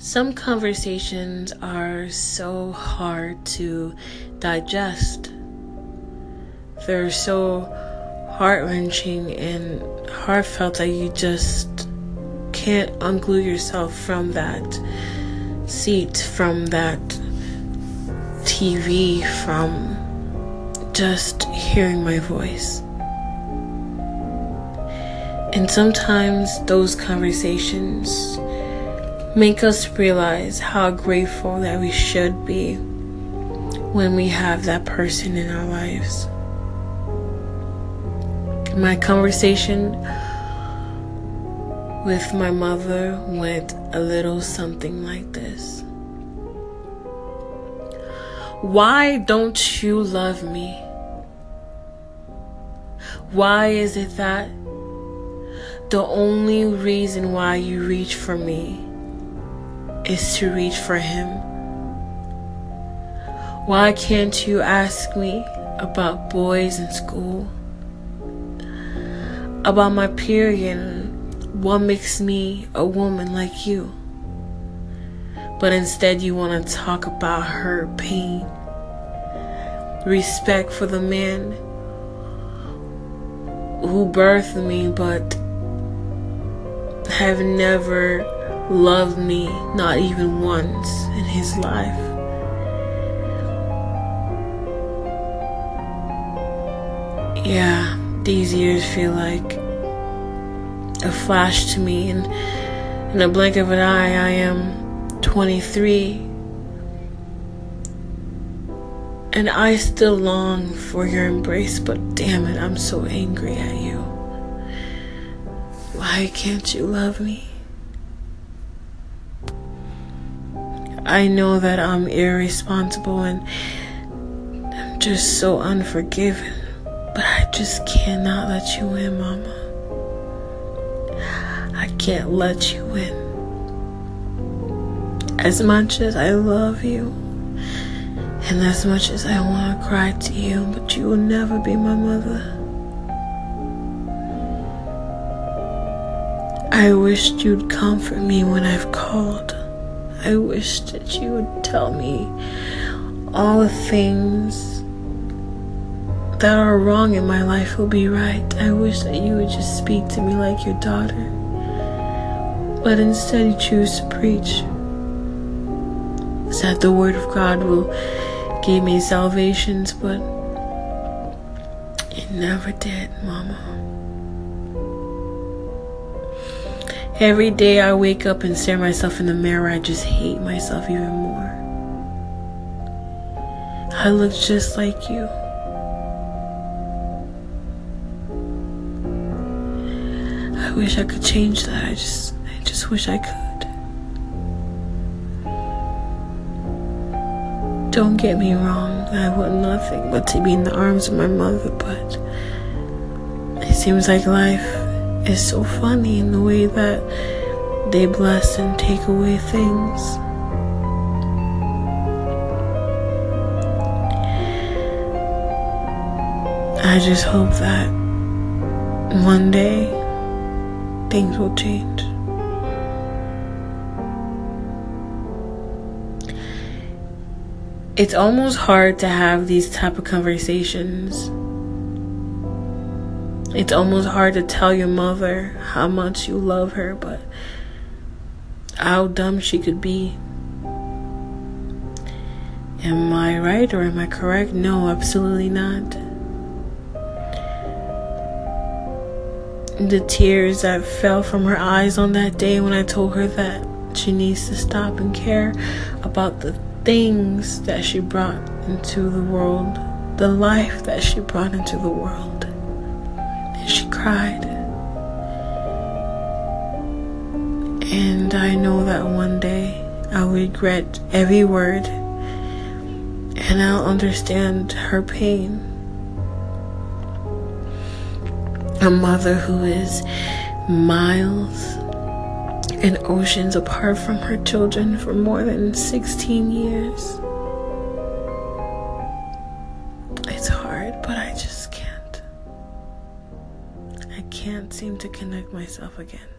Some conversations are so hard to digest. They're so heart wrenching and heartfelt that you just can't unglue yourself from that seat, from that TV, from just hearing my voice. And sometimes those conversations make us realize how grateful that we should be when we have that person in our lives. My conversation with my mother went a little something like this. Why don't you love me? Why is it that the only reason why you reach for me is to reach for Him. Why can't you ask me about boys in school? About my period what makes me a woman like you? But instead, you want to talk about her pain. Respect for the man who birthed me, but have never loved me, not even once in his life. Yeah, these years feel like a flash to me, and in a blink of an eye, I am 23. And I still long for your embrace, but damn it, I'm so angry at you. Why can't you love me? I know that I'm irresponsible and I'm just so unforgiving, but I just cannot let you in, Mama. I can't let you in. As much as I love you, and as much as I want to cry to you, but you will never be my mother. I wished you'd comfort me when I've called. I wish that you would tell me all the things that are wrong in my life will be right. I wish that you would just speak to me like your daughter. But instead, you choose to preach. Said the word of God will give me salvations, but it never did, Mama. Every day I wake up and stare myself in the mirror, I just hate myself even more. I look just like you. I wish I could change that. I just I just wish I could. Don't get me wrong, I want nothing but to be in the arms of my mother, but it seems like life is so funny in the way that they bless and take away things. I just hope that one day things will change. It's almost hard to have these type of conversations it's almost hard to tell your mother how much you love her, but how dumb she could be. Am I right or am I correct? No, absolutely not. The tears that fell from her eyes on that day when I told her that she needs to stop and care about the things that she brought into the world, the life that she brought into the world she cried. And I know that one day I'll regret every word and I'll understand her pain. A mother who is miles and oceans apart from her children for more than 16 years. Can't seem to connect myself again.